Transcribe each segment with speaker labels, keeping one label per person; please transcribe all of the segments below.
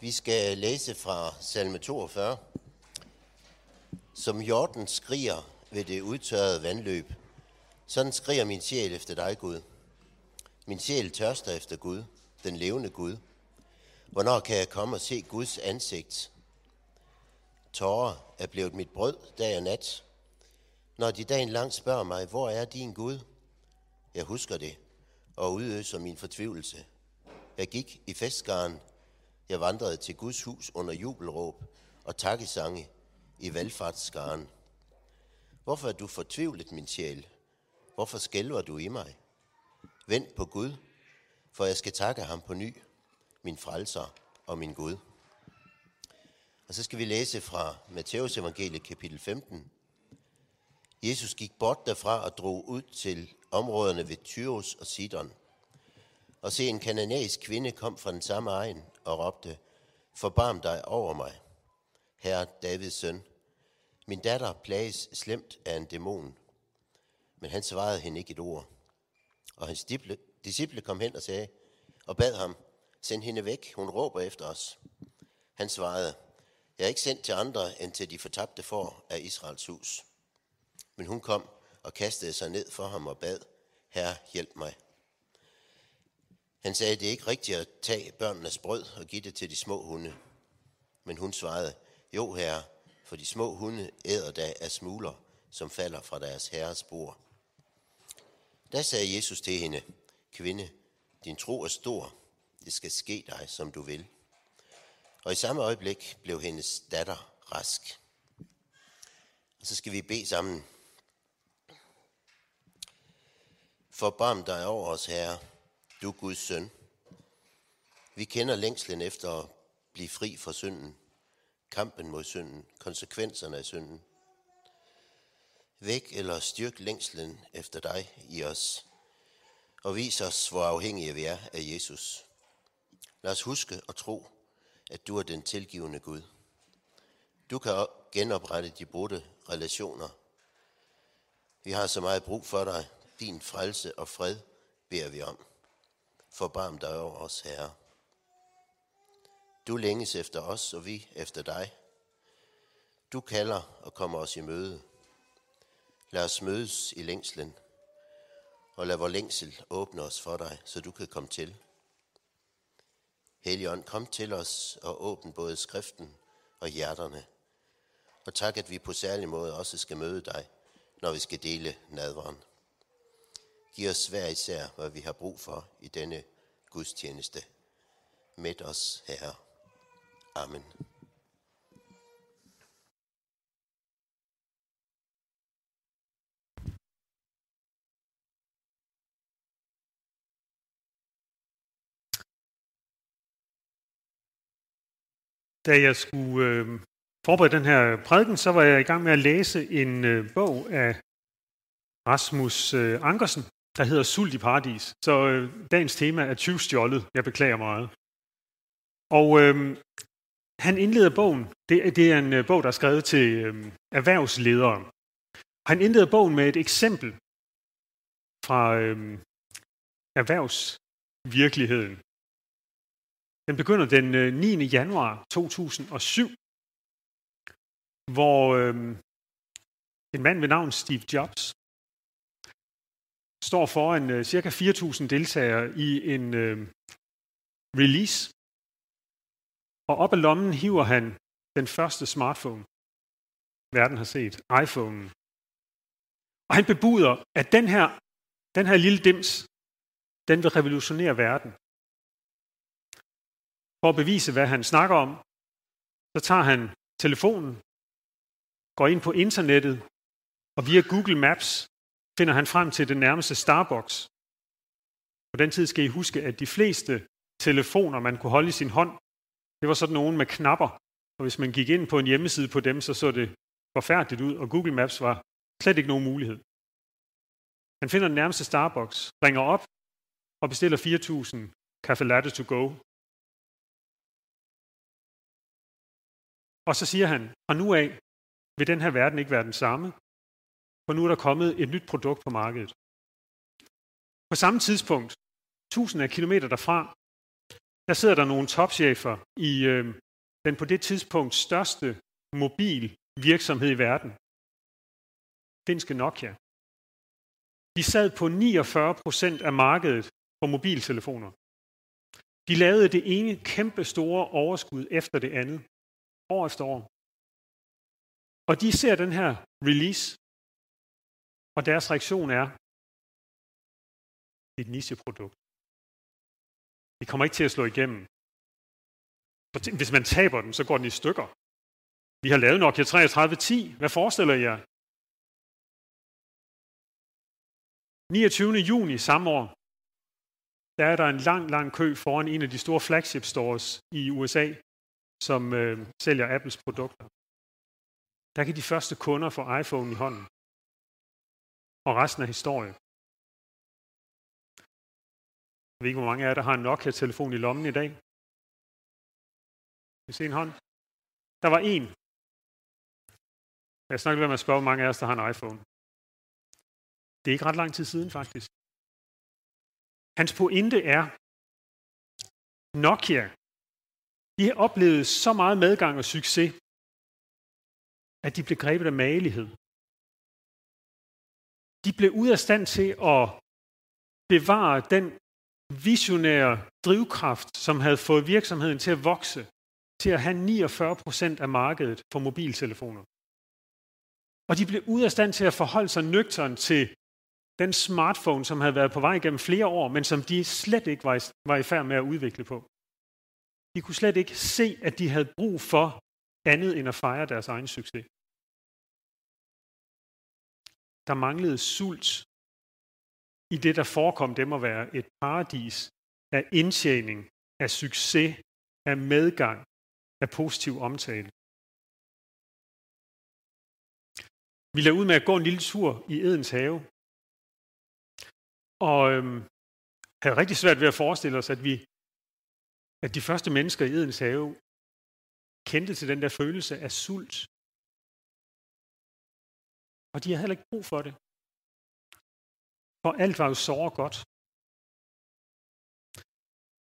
Speaker 1: Vi skal læse fra salme 42. Som jorden skriger ved det udtørrede vandløb, sådan skriger min sjæl efter dig, Gud. Min sjæl tørster efter Gud, den levende Gud. Hvornår kan jeg komme og se Guds ansigt? Tårer er blevet mit brød dag og nat. Når de dagen lang spørger mig, hvor er din Gud? Jeg husker det og udøser min fortvivlelse. Jeg gik i festgaren. Jeg vandrede til Guds hus under jubelråb og takkesange i valgfartsskaren. Hvorfor er du fortvivlet, min sjæl? Hvorfor skælver du i mig? Vent på Gud, for jeg skal takke ham på ny, min frelser og min Gud. Og så skal vi læse fra Matteus evangeliet kapitel 15. Jesus gik bort derfra og drog ud til områderne ved Tyros og Sidon. Og se, en kananæisk kvinde kom fra den samme egen og råbte, Forbarm dig over mig, herre Davids søn. Min datter plages slemt af en dæmon. Men han svarede hende ikke et ord. Og hans disciple kom hen og sagde, og bad ham, send hende væk, hun råber efter os. Han svarede, jeg er ikke sendt til andre end til de fortabte får af Israels hus. Men hun kom og kastede sig ned for ham og bad, Herre, hjælp mig. Han sagde, det er ikke rigtigt at tage børnenes brød og give det til de små hunde. Men hun svarede, jo herre, for de små hunde æder da af smuler, som falder fra deres herres bord. Da sagde Jesus til hende, kvinde, din tro er stor, det skal ske dig, som du vil. Og i samme øjeblik blev hendes datter rask. Og så skal vi bede sammen. Forbarm dig over os, Herre, du Guds søn. Vi kender længslen efter at blive fri fra synden, kampen mod synden, konsekvenserne af synden. Væk eller styrk længslen efter dig i os, og vis os, hvor afhængige vi er af Jesus. Lad os huske og tro, at du er den tilgivende Gud. Du kan genoprette de brudte relationer. Vi har så meget brug for dig. Din frelse og fred beder vi om. Forbarm dig over os, Herre. Du længes efter os, og vi efter dig. Du kalder og kommer os i møde. Lad os mødes i længslen, og lad vor længsel åbne os for dig, så du kan komme til. Helligånd, kom til os og åbn både skriften og hjerterne. Og tak, at vi på særlig måde også skal møde dig, når vi skal dele nadveren. Giv os hver især, hvad vi har brug for i denne gudstjeneste. Med os, Herre. Amen.
Speaker 2: Da jeg skulle øh, forberede den her prædiken, så var jeg i gang med at læse en øh, bog af Rasmus øh, Ankersen, der hedder Sult i Paradis. Så øh, dagens tema er tyvstjålet. Jeg beklager meget. Og øh, han indleder bogen. Det, det er en øh, bog, der er skrevet til øh, erhvervsledere. Han indleder bogen med et eksempel fra øh, erhvervsvirkeligheden. Den begynder den øh, 9. Januar 2007, hvor øh, en mand ved navn Steve Jobs står foran uh, cirka 4.000 deltagere i en øh, release. Og op ad lommen hiver han den første smartphone, verden har set, iPhone. Og han bebuder, at den her, den her lille dims, den vil revolutionere verden. For at bevise, hvad han snakker om, så tager han telefonen, går ind på internettet, og via Google Maps finder han frem til den nærmeste Starbucks. På den tid skal I huske, at de fleste telefoner, man kunne holde i sin hånd, det var sådan nogen med knapper. Og hvis man gik ind på en hjemmeside på dem, så så det forfærdeligt ud, og Google Maps var slet ikke nogen mulighed. Han finder den nærmeste Starbucks, ringer op og bestiller 4.000 kaffe latte to go. Og så siger han, og nu af vil den her verden ikke være den samme for nu er der kommet et nyt produkt på markedet. På samme tidspunkt, tusinder af kilometer derfra, der sidder der nogle topchefer i øh, den på det tidspunkt største mobil virksomhed i verden, finske Nokia. De sad på 49 procent af markedet for mobiltelefoner. De lavede det ene kæmpe store overskud efter det andet, år efter år. Og de ser den her release, og deres reaktion er, et nicheprodukt. Det kommer ikke til at slå igennem. For Hvis man taber den, så går den i stykker. Vi har lavet Nokia 3310. Hvad forestiller I jer? 29. juni samme år, der er der en lang, lang kø foran en af de store flagship stores i USA, som øh, sælger Apples produkter. Der kan de første kunder få iPhone i hånden. Og resten er historie. Jeg ved ikke, hvor mange af jer, der har en Nokia-telefon i lommen i dag. Kan I se en hånd? Der var en. Jeg snakker lidt med at spørge, hvor mange af os, der har en iPhone. Det er ikke ret lang tid siden, faktisk. Hans pointe er, Nokia, de har oplevet så meget medgang og succes, at de blev grebet af malighed. De blev ud af stand til at bevare den visionære drivkraft, som havde fået virksomheden til at vokse, til at have 49 procent af markedet for mobiltelefoner. Og de blev ud af stand til at forholde sig nøgtern til den smartphone, som havde været på vej gennem flere år, men som de slet ikke var i, var i færd med at udvikle på. De kunne slet ikke se, at de havde brug for andet end at fejre deres egen succes. Der manglede sult i det, der forekom dem at være et paradis af indtjening, af succes, af medgang, af positiv omtale. Vi lader ud med at gå en lille tur i Edens have, og øhm, havde rigtig svært ved at forestille os, at vi, at de første mennesker i Edens have kendte til den der følelse af sult. Og de havde heller ikke brug for det. For alt var jo så godt.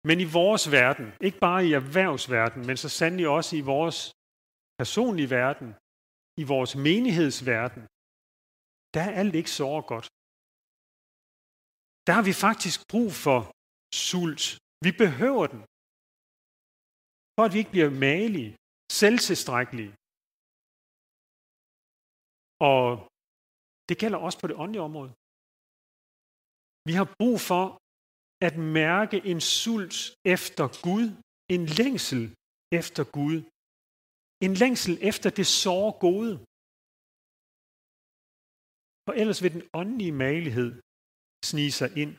Speaker 2: Men i vores verden, ikke bare i erhvervsverden, men så sandelig også i vores personlige verden, i vores menighedsverden, der er alt ikke så godt. Der har vi faktisk brug for sult. Vi behøver den. For at vi ikke bliver malige, selvtilstrækkelige. Og det gælder også på det åndelige område. Vi har brug for at mærke en sult efter Gud, en længsel efter Gud, en længsel efter det såre gode. For ellers vil den åndelige malighed snige sig ind.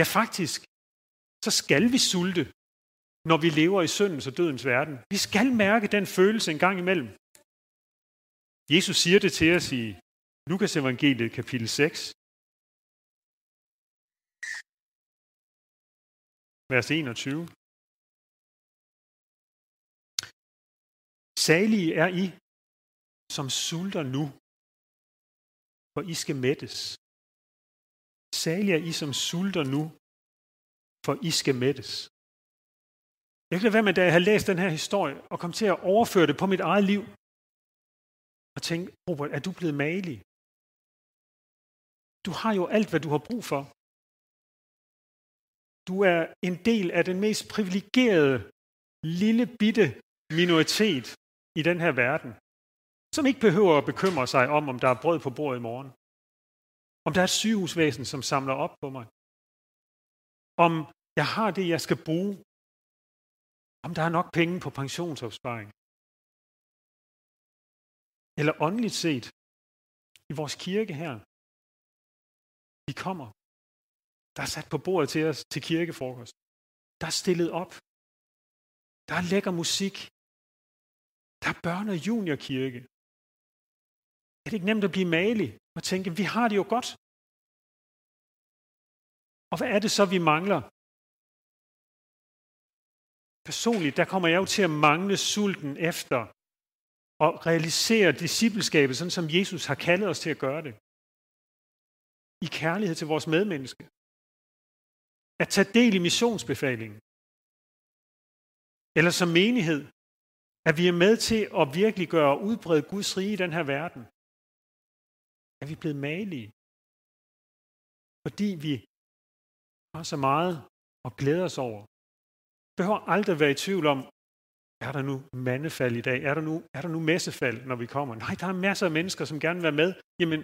Speaker 2: Ja, faktisk, så skal vi sulte, når vi lever i syndens og dødens verden. Vi skal mærke den følelse en gang imellem. Jesus siger det til os i Lukas evangeliet kapitel 6, vers 21. Salige er I, som sulter nu, for I skal mættes. Salige er I, som sulter nu, for I skal mættes. Jeg kan være med, da jeg har læst den her historie, og kom til at overføre det på mit eget liv, og tænke, Robert, er du blevet malig? Du har jo alt, hvad du har brug for. Du er en del af den mest privilegerede lille bitte minoritet i den her verden, som ikke behøver at bekymre sig om, om der er brød på bordet i morgen. Om der er et sygehusvæsen, som samler op på mig. Om jeg har det, jeg skal bruge. Om der er nok penge på pensionsopsparing. Eller åndeligt set, i vores kirke her. Vi kommer der er sat på bordet til os til kirkefrokost. Der er stillet op. Der er lækker musik. Der er børne- og juniorkirke. Er det ikke nemt at blive malig og tænke, vi har det jo godt? Og hvad er det så, vi mangler? Personligt, der kommer jeg jo til at mangle sulten efter og realisere discipleskabet, sådan som Jesus har kaldet os til at gøre det. I kærlighed til vores medmenneske at tage del i missionsbefalingen. Eller som menighed, at vi er med til at virkelig gøre og udbrede Guds rige i den her verden. Er vi blevet malige? Fordi vi har så meget at glæde os over. Behøver aldrig være i tvivl om, er der nu mandefald i dag? Er der nu, er der nu messefald, når vi kommer? Nej, der er masser af mennesker, som gerne vil være med. Jamen,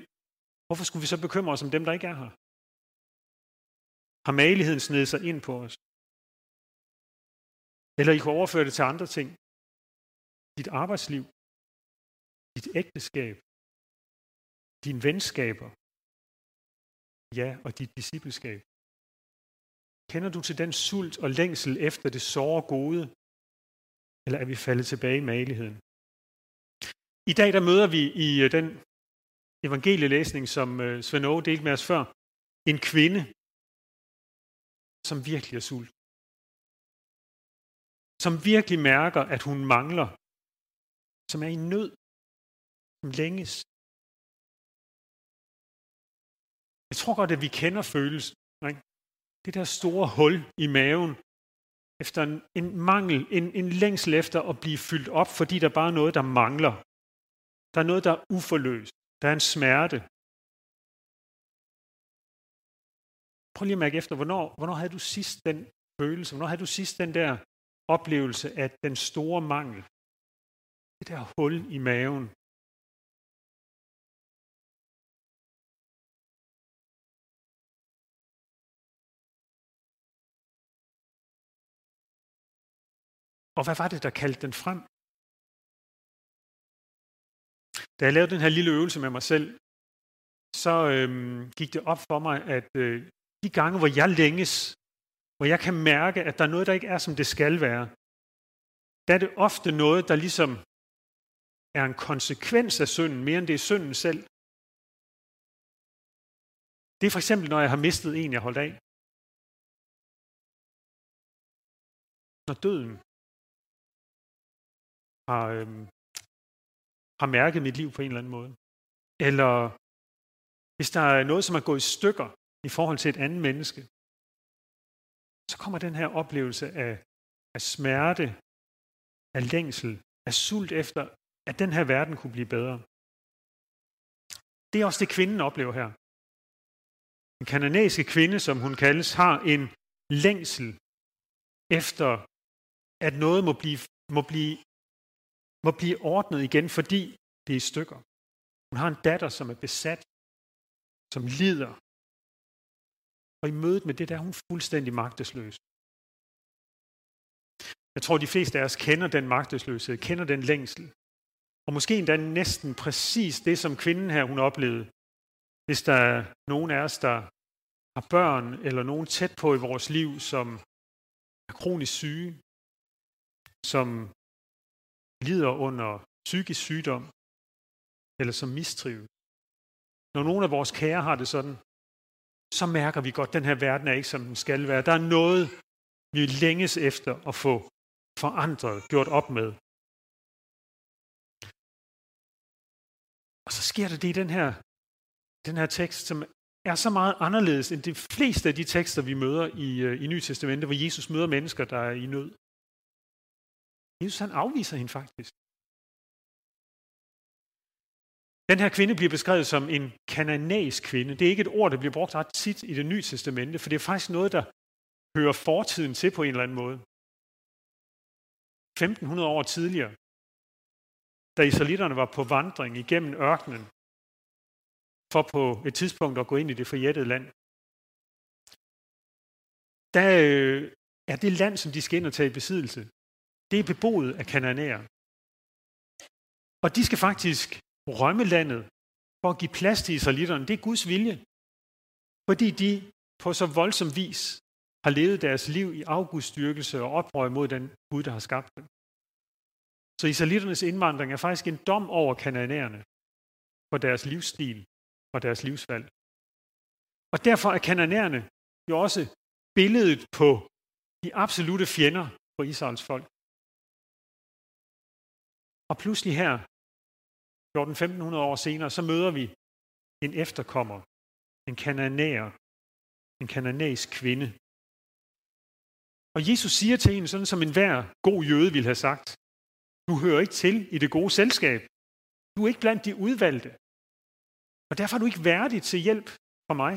Speaker 2: hvorfor skulle vi så bekymre os om dem, der ikke er her? Har maligheden snedet sig ind på os? Eller I kunne overføre det til andre ting. Dit arbejdsliv, dit ægteskab, dine venskaber, ja, og dit discipleskab. Kender du til den sult og længsel efter det såre gode, eller er vi faldet tilbage i maligheden? I dag der møder vi i øh, den evangelielæsning, som øh, Svend Aage delte med os før, en kvinde, som virkelig er sult. Som virkelig mærker, at hun mangler. Som er i nød. Som længes. Jeg tror godt, at vi kender følelsen. Ikke? Det der store hul i maven, efter en, en mangel, en, en længsel efter at blive fyldt op, fordi der bare er noget, der mangler. Der er noget, der er uforløst. Der er en smerte. Prøv lige at mærke efter, hvornår, hvornår havde du sidst den følelse? Hvornår havde du sidst den der oplevelse af den store mangel? Det der hul i maven. Og hvad var det, der kaldte den frem? Da jeg lavede den her lille øvelse med mig selv, så øhm, gik det op for mig, at øh, de gange, hvor jeg længes, hvor jeg kan mærke, at der er noget, der ikke er, som det skal være, der er det ofte noget, der ligesom er en konsekvens af synden, mere end det er synden selv. Det er for eksempel, når jeg har mistet en, jeg holdt af. Når døden har, øhm, har mærket mit liv på en eller anden måde. Eller hvis der er noget, som er gået i stykker i forhold til et andet menneske, så kommer den her oplevelse af, af smerte, af længsel, af sult efter, at den her verden kunne blive bedre. Det er også det, kvinden oplever her. Den kananæiske kvinde, som hun kaldes, har en længsel efter, at noget må blive, må blive må blive ordnet igen, fordi det er i stykker. Hun har en datter, som er besat, som lider. Og i mødet med det, der er hun fuldstændig magtesløs. Jeg tror, de fleste af os kender den magtesløshed, kender den længsel. Og måske endda næsten præcis det, som kvinden her hun oplevede. Hvis der er nogen af os, der har børn eller nogen tæt på i vores liv, som er kronisk syge, som lider under psykisk sygdom, eller som mistrives. Når nogle af vores kære har det sådan, så mærker vi godt, at den her verden er ikke, som den skal være. Der er noget, vi længes efter at få forandret, gjort op med. Og så sker der det i den her, den her tekst, som er så meget anderledes end de fleste af de tekster, vi møder i, øh, i Nye Testamente, hvor Jesus møder mennesker, der er i nød. Jesus han afviser hende faktisk. Den her kvinde bliver beskrevet som en kananæisk kvinde. Det er ikke et ord, der bliver brugt ret tit i det nye testamente, for det er faktisk noget, der hører fortiden til på en eller anden måde. 1500 år tidligere, da israelitterne var på vandring igennem ørkenen, for på et tidspunkt at gå ind i det forjættede land, der øh, er det land, som de skal ind og tage i besiddelse, det er beboet af kananæer. Og de skal faktisk rømme landet for at give plads til israelitterne. Det er Guds vilje. Fordi de på så voldsom vis har levet deres liv i afgudstyrkelse og oprør mod den Gud, der har skabt dem. Så israelitternes indvandring er faktisk en dom over kananæerne for deres livsstil og deres livsvalg. Og derfor er kananæerne jo også billedet på de absolute fjender for Israels folk. Og pludselig her, 14-1500 år senere, så møder vi en efterkommer, en kananæer, en kananæisk kvinde, Og Jesus siger til hende, sådan som enhver god jøde ville have sagt, du hører ikke til i det gode selskab. Du er ikke blandt de udvalgte. Og derfor er du ikke værdig til hjælp fra mig.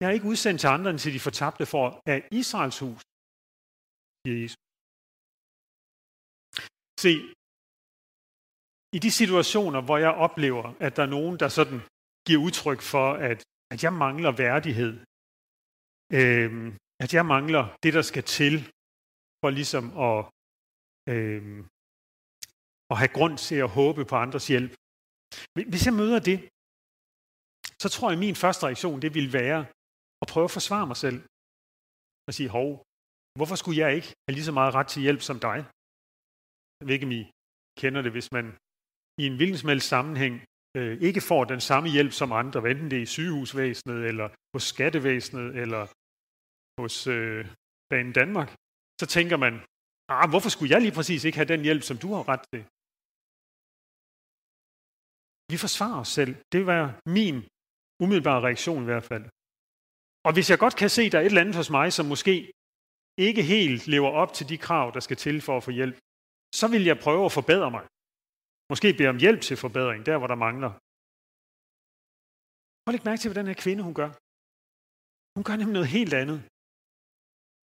Speaker 2: Jeg er ikke udsendt til andre end til de fortabte for af Israels hus, siger Jesus. Se, i de situationer, hvor jeg oplever, at der er nogen, der sådan giver udtryk for, at, at jeg mangler værdighed, øh, at jeg mangler det, der skal til, for ligesom at, øh, at have grund til at håbe på andres hjælp. Hvis jeg møder det, så tror jeg, at min første reaktion, det vil være at prøve at forsvare mig selv. Og sige, hov, hvorfor skulle jeg ikke have lige så meget ret til hjælp som dig? Jeg ved ikke, om I kender det, hvis man i en hvilken som helst sammenhæng øh, ikke får den samme hjælp som andre, enten det er i sygehusvæsenet, eller hos skattevæsenet, eller hos øh, Banen Danmark, så tænker man, ah, hvorfor skulle jeg lige præcis ikke have den hjælp, som du har ret til? Vi forsvarer os selv. Det var min umiddelbare reaktion i hvert fald. Og hvis jeg godt kan se, at der er et eller andet hos mig, som måske ikke helt lever op til de krav, der skal til for at få hjælp, så vil jeg prøve at forbedre mig. Måske bede om hjælp til forbedring, der hvor der mangler. Prøv at mærke til, hvad den her kvinde hun gør. Hun gør nemlig noget helt andet.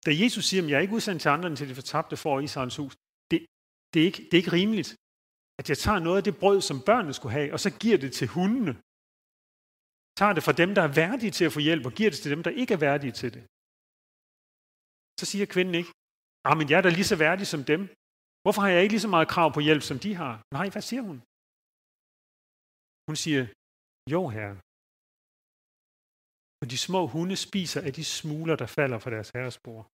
Speaker 2: Da Jesus siger, at jeg er ikke udsendt til andre end til de fortabte for Israels hus, det, det, er ikke, det er ikke rimeligt, at jeg tager noget af det brød, som børnene skulle have, og så giver det til hundene. Tager det fra dem, der er værdige til at få hjælp, og giver det til dem, der ikke er værdige til det. Så siger kvinden ikke, ah, men jeg er da lige så værdig som dem. Hvorfor har jeg ikke lige så meget krav på hjælp, som de har? Nej, hvad siger hun? Hun siger, jo herre. For de små hunde spiser af de smuler, der falder fra deres herres bord.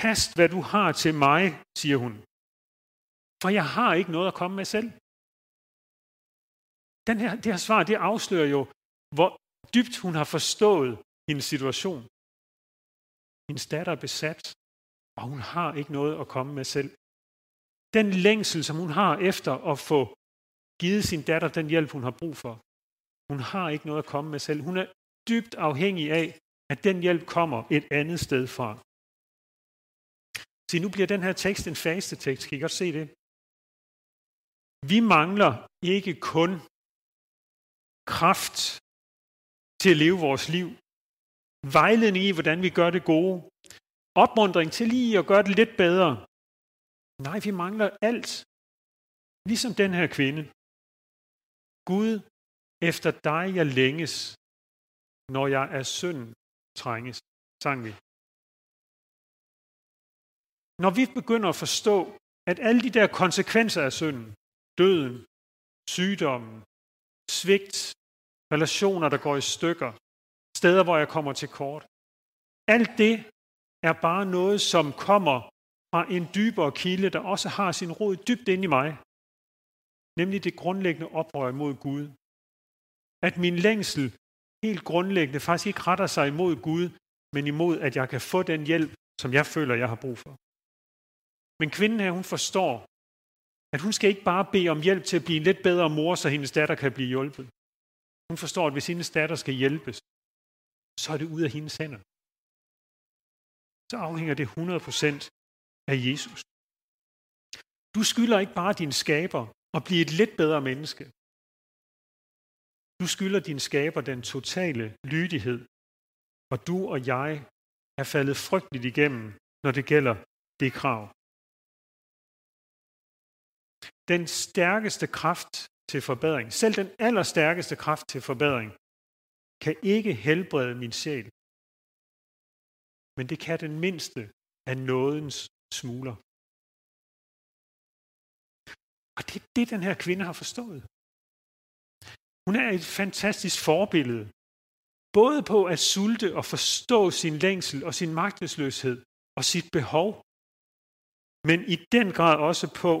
Speaker 2: Kast, hvad du har til mig, siger hun. For jeg har ikke noget at komme med selv. Den her, det her svar, det afslører jo, hvor dybt hun har forstået hendes situation. Hendes datter er besat og hun har ikke noget at komme med selv. Den længsel, som hun har efter at få givet sin datter den hjælp, hun har brug for, hun har ikke noget at komme med selv. Hun er dybt afhængig af, at den hjælp kommer et andet sted fra. Se, nu bliver den her tekst en faste tekst. Kan I godt se det? Vi mangler ikke kun kraft til at leve vores liv, vejledning i, hvordan vi gør det gode, opmundring til lige at gøre det lidt bedre. Nej, vi mangler alt. Ligesom den her kvinde. Gud, efter dig jeg længes, når jeg er synd trænges, sang vi. Når vi begynder at forstå, at alle de der konsekvenser af synden, døden, sygdommen, svigt, relationer, der går i stykker, steder, hvor jeg kommer til kort, alt det er bare noget, som kommer fra en dybere kilde, der også har sin rod dybt inde i mig. Nemlig det grundlæggende oprør mod Gud. At min længsel helt grundlæggende faktisk ikke retter sig imod Gud, men imod, at jeg kan få den hjælp, som jeg føler, jeg har brug for. Men kvinden her, hun forstår, at hun skal ikke bare bede om hjælp til at blive en lidt bedre mor, så hendes datter kan blive hjulpet. Hun forstår, at hvis hendes datter skal hjælpes, så er det ud af hendes hænder så afhænger det 100% af Jesus. Du skylder ikke bare din skaber at blive et lidt bedre menneske. Du skylder din skaber den totale lydighed, og du og jeg er faldet frygteligt igennem, når det gælder det krav. Den stærkeste kraft til forbedring, selv den allerstærkeste kraft til forbedring, kan ikke helbrede min sjæl men det kan den mindste af nådens smuler. Og det er det, den her kvinde har forstået. Hun er et fantastisk forbillede, både på at sulte og forstå sin længsel og sin magtesløshed og sit behov, men i den grad også på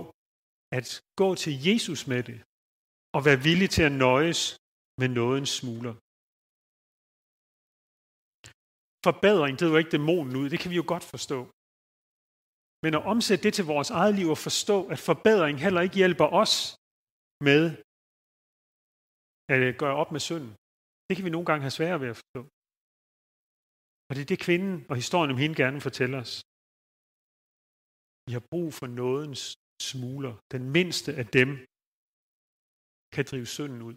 Speaker 2: at gå til Jesus med det og være villig til at nøjes med nådens smuler. Forbedring, det ikke dæmonen ud, det kan vi jo godt forstå. Men at omsætte det til vores eget liv og forstå, at forbedring heller ikke hjælper os med at øh, gøre op med synden, det kan vi nogle gange have svært ved at forstå. Og det er det, kvinden og historien om hende gerne fortæller os. Vi har brug for nådens smuler. Den mindste af dem kan drive synden ud.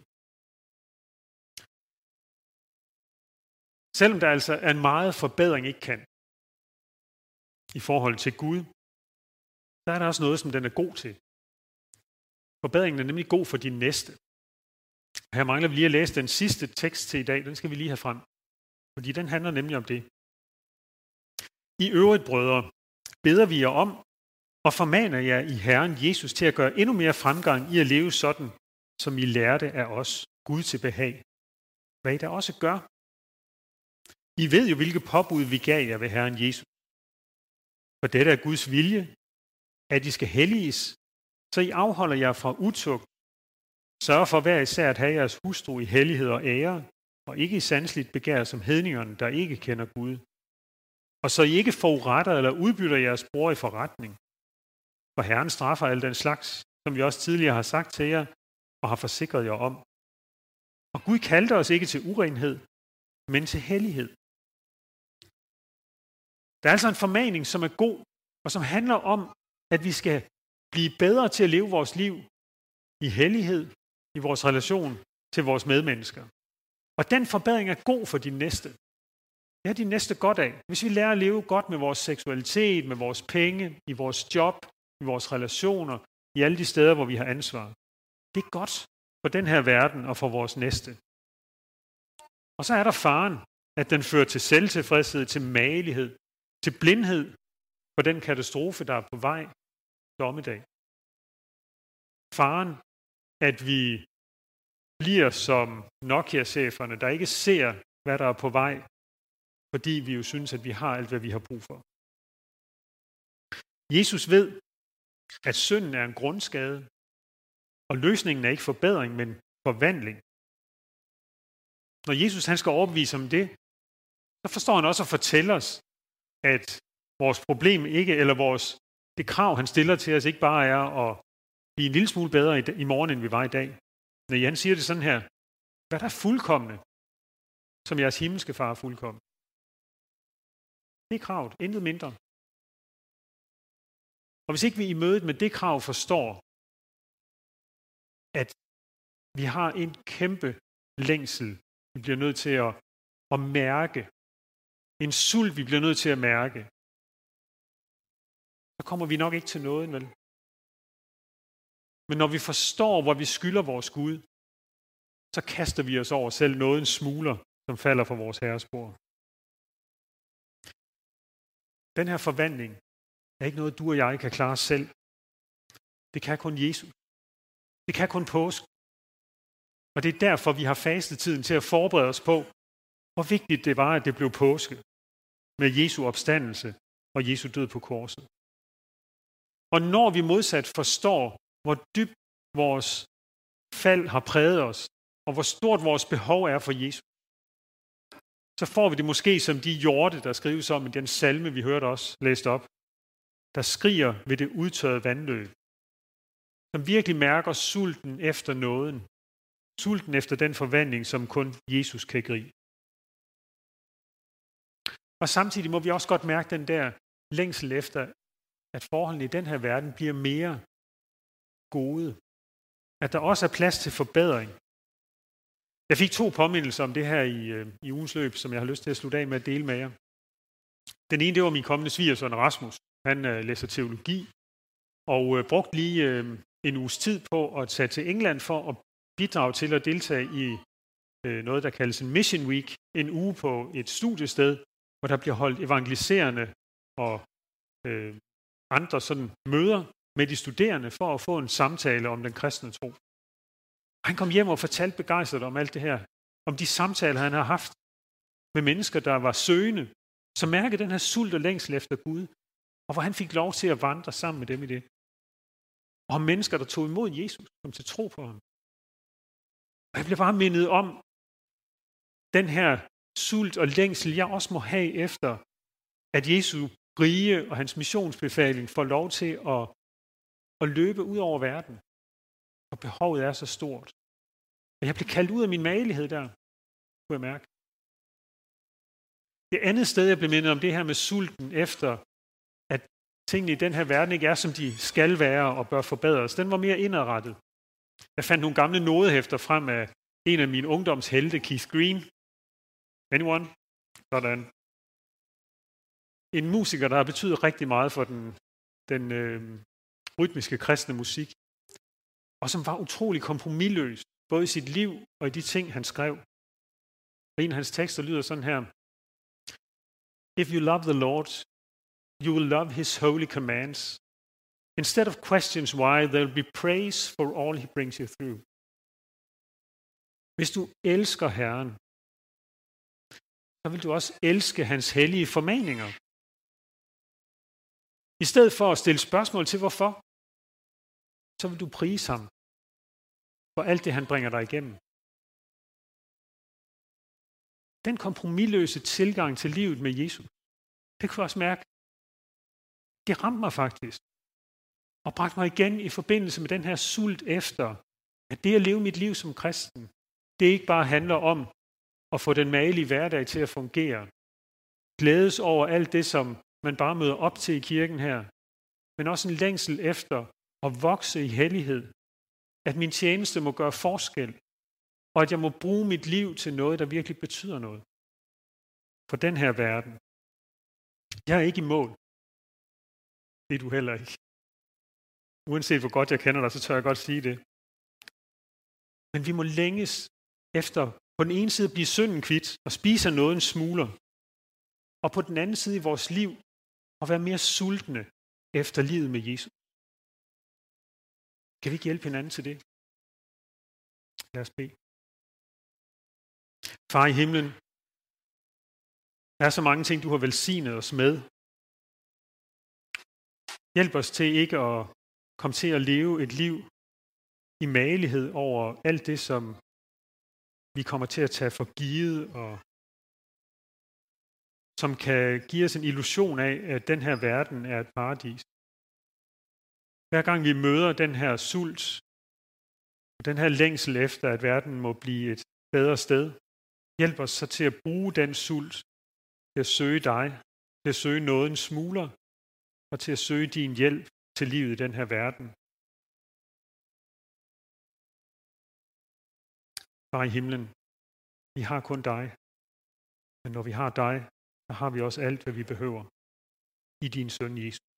Speaker 2: Selvom der altså er en meget forbedring ikke kan i forhold til Gud, der er der også noget, som den er god til. Forbedringen er nemlig god for din næste. Her mangler vi lige at læse den sidste tekst til i dag. Den skal vi lige have frem. Fordi den handler nemlig om det. I øvrigt, brødre, beder vi jer om og formaner jer i Herren Jesus til at gøre endnu mere fremgang i at leve sådan, som I lærte af os, Gud til behag. Hvad I da også gør. I ved jo, hvilke påbud vi gav jer ved Herren Jesus. For dette er Guds vilje, at I skal helliges, så I afholder jer fra utugt. Sørg for hver især at have jeres hustru i hellighed og ære, og ikke i sandsligt begær som hedningerne, der ikke kender Gud. Og så I ikke foruretter eller udbytter jeres bror i forretning. For Herren straffer al den slags, som vi også tidligere har sagt til jer, og har forsikret jer om. Og Gud kaldte os ikke til urenhed, men til hellighed. Der er altså en formaning, som er god, og som handler om, at vi skal blive bedre til at leve vores liv i hellighed, i vores relation til vores medmennesker. Og den forbedring er god for din næste. Det har din næste godt af. Hvis vi lærer at leve godt med vores seksualitet, med vores penge, i vores job, i vores relationer, i alle de steder, hvor vi har ansvar. Det er godt for den her verden og for vores næste. Og så er der faren, at den fører til selvtilfredshed, til magelighed, til blindhed for den katastrofe, der er på vej dommedag. Faren, at vi bliver som Nokia-cheferne, der ikke ser, hvad der er på vej, fordi vi jo synes, at vi har alt, hvad vi har brug for. Jesus ved, at synden er en grundskade, og løsningen er ikke forbedring, men forvandling. Når Jesus han skal overbevise om det, så forstår han også at fortælle os, at vores problem ikke, eller vores, det krav, han stiller til os, ikke bare er at blive en lille smule bedre i, i morgen, end vi var i dag. Når han siger det sådan her, hvad der er fuldkommende, som jeres himmelske far er fuldkommen. Det er kravet, intet mindre. Og hvis ikke vi i mødet med det krav forstår, at vi har en kæmpe længsel, vi bliver nødt til at, at mærke, en sult, vi bliver nødt til at mærke, så kommer vi nok ikke til noget, vel? Men når vi forstår, hvor vi skylder vores Gud, så kaster vi os over selv noget en smuler, som falder fra vores herres bord. Den her forvandling er ikke noget, du og jeg kan klare selv. Det kan kun Jesus. Det kan kun påske. Og det er derfor, vi har fastet tiden til at forberede os på, hvor vigtigt det var, at det blev påske med Jesu opstandelse og Jesu død på korset. Og når vi modsat forstår, hvor dybt vores fald har præget os, og hvor stort vores behov er for Jesus, så får vi det måske som de hjorte, der skrives om i den salme, vi hørte også læst op, der skriger ved det udtørrede vandløb, som virkelig mærker sulten efter nåden, sulten efter den forvandling, som kun Jesus kan gribe. Og samtidig må vi også godt mærke den der længsel efter, at forholdene i den her verden bliver mere gode. At der også er plads til forbedring. Jeg fik to påmindelser om det her i, øh, i ugens løb, som jeg har lyst til at slutte af med at dele med jer. Den ene, det var min kommende svigersøn Rasmus. Han øh, læser teologi, og øh, brugte lige øh, en uges tid på at tage til England for at bidrage til at deltage i øh, noget, der kaldes en Mission Week, en uge på et studiested, hvor der bliver holdt evangeliserende og øh, andre sådan møder med de studerende for at få en samtale om den kristne tro. Han kom hjem og fortalte begejstret om alt det her, om de samtaler, han har haft med mennesker, der var søgende, som mærkede den her sult og længsel efter Gud, og hvor han fik lov til at vandre sammen med dem i det. Og om mennesker, der tog imod Jesus, kom til tro på ham. Og jeg blev bare mindet om den her sult og længsel, jeg også må have efter, at Jesu rige og hans missionsbefaling får lov til at, at løbe ud over verden. Og behovet er så stort. Og jeg blev kaldt ud af min malighed der, kunne jeg mærke. Det andet sted, jeg blev mindet om det her med sulten efter, at tingene i den her verden ikke er, som de skal være og bør forbedres, den var mere indrettet. Jeg fandt nogle gamle nodehæfter frem af en af mine ungdomshelte, Keith Green. Anyone? Sådan. En musiker, der har betydet rigtig meget for den, den øh, rytmiske kristne musik, og som var utrolig kompromilløs, både i sit liv og i de ting, han skrev. Og en af hans tekster lyder sådan her. If you love the Lord, you will love his holy commands. Instead of questions why, there will be praise for all he brings you through. Hvis du elsker Herren, så vil du også elske hans hellige formaninger. I stedet for at stille spørgsmål til hvorfor, så vil du prise ham for alt det, han bringer dig igennem. Den kompromilløse tilgang til livet med Jesus, det kunne jeg også mærke. Det ramte mig faktisk. Og bragte mig igen i forbindelse med den her sult efter, at det at leve mit liv som kristen, det ikke bare handler om og få den malige hverdag til at fungere. Glædes over alt det, som man bare møder op til i kirken her, men også en længsel efter at vokse i hellighed. At min tjeneste må gøre forskel, og at jeg må bruge mit liv til noget, der virkelig betyder noget. For den her verden. Jeg er ikke i mål. Det er du heller ikke. Uanset hvor godt jeg kender dig, så tør jeg godt sige det. Men vi må længes efter på den ene side blive synden kvidt og spise af noget en smuler, og på den anden side i vores liv at være mere sultne efter livet med Jesus. Kan vi ikke hjælpe hinanden til det? Lad os bede. Far i himlen, der er så mange ting, du har velsignet os med. Hjælp os til ikke at komme til at leve et liv i malighed over alt det, som vi kommer til at tage for givet, og som kan give os en illusion af, at den her verden er et paradis. Hver gang vi møder den her sult, og den her længsel efter, at verden må blive et bedre sted, hjælp os så til at bruge den sult til at søge dig, til at søge nåden smuler, og til at søge din hjælp til livet i den her verden. Far i himlen, vi har kun dig. Men når vi har dig, så har vi også alt, hvad vi behøver i din søn Jesus.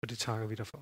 Speaker 2: Og det takker vi dig for.